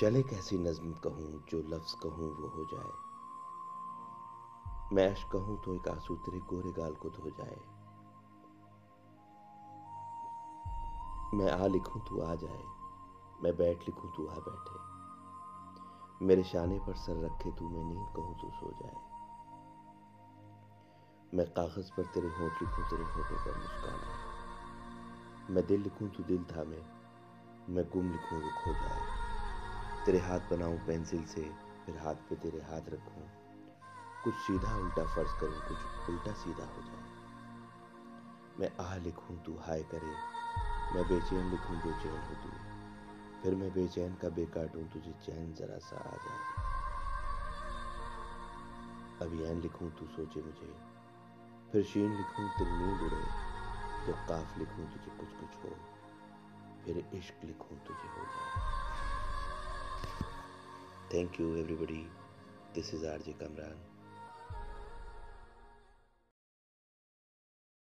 چلے کیسی نظم کہوں جو لفظ کہوں وہ ہو جائے میں عشق کہوں تو ایک آنسو تیرے گورے گال کو دھو جائے میں آ لکھوں تو آ جائے میں بیٹھ لکھوں تو آ بیٹھے میرے شانے پر سر رکھے تو میں نیند کہوں تو سو جائے میں کاغذ پر تیرے ہونٹ لکھوں تیرے ہونٹوں پر مسکان میں دل لکھوں تو دل تھامے میں گم لکھوں وہ کھو جائے تیرے ہاتھ بناؤں پینسل سے پھر ہاتھ پہ تیرے ہاتھ رکھوں کچھ سیدھا الٹا فرض کروں کچھ الٹا سیدھا ہو جائے میں آہ لکھوں تو ہائے کرے میں بے چین لکھوں بے چین ہو تو پھر میں بے چین کا بے کاٹوں تجھے چین ذرا سا آ جائے اب یین لکھوں تو سوچے مجھے پھر شین لکھوں تر نیند اڑے جب قاف لکھوں تجھے کچھ کچھ ہو پھر عشق لکھوں تجھے ہو جائے Thank you everybody. This is RJ Kamran.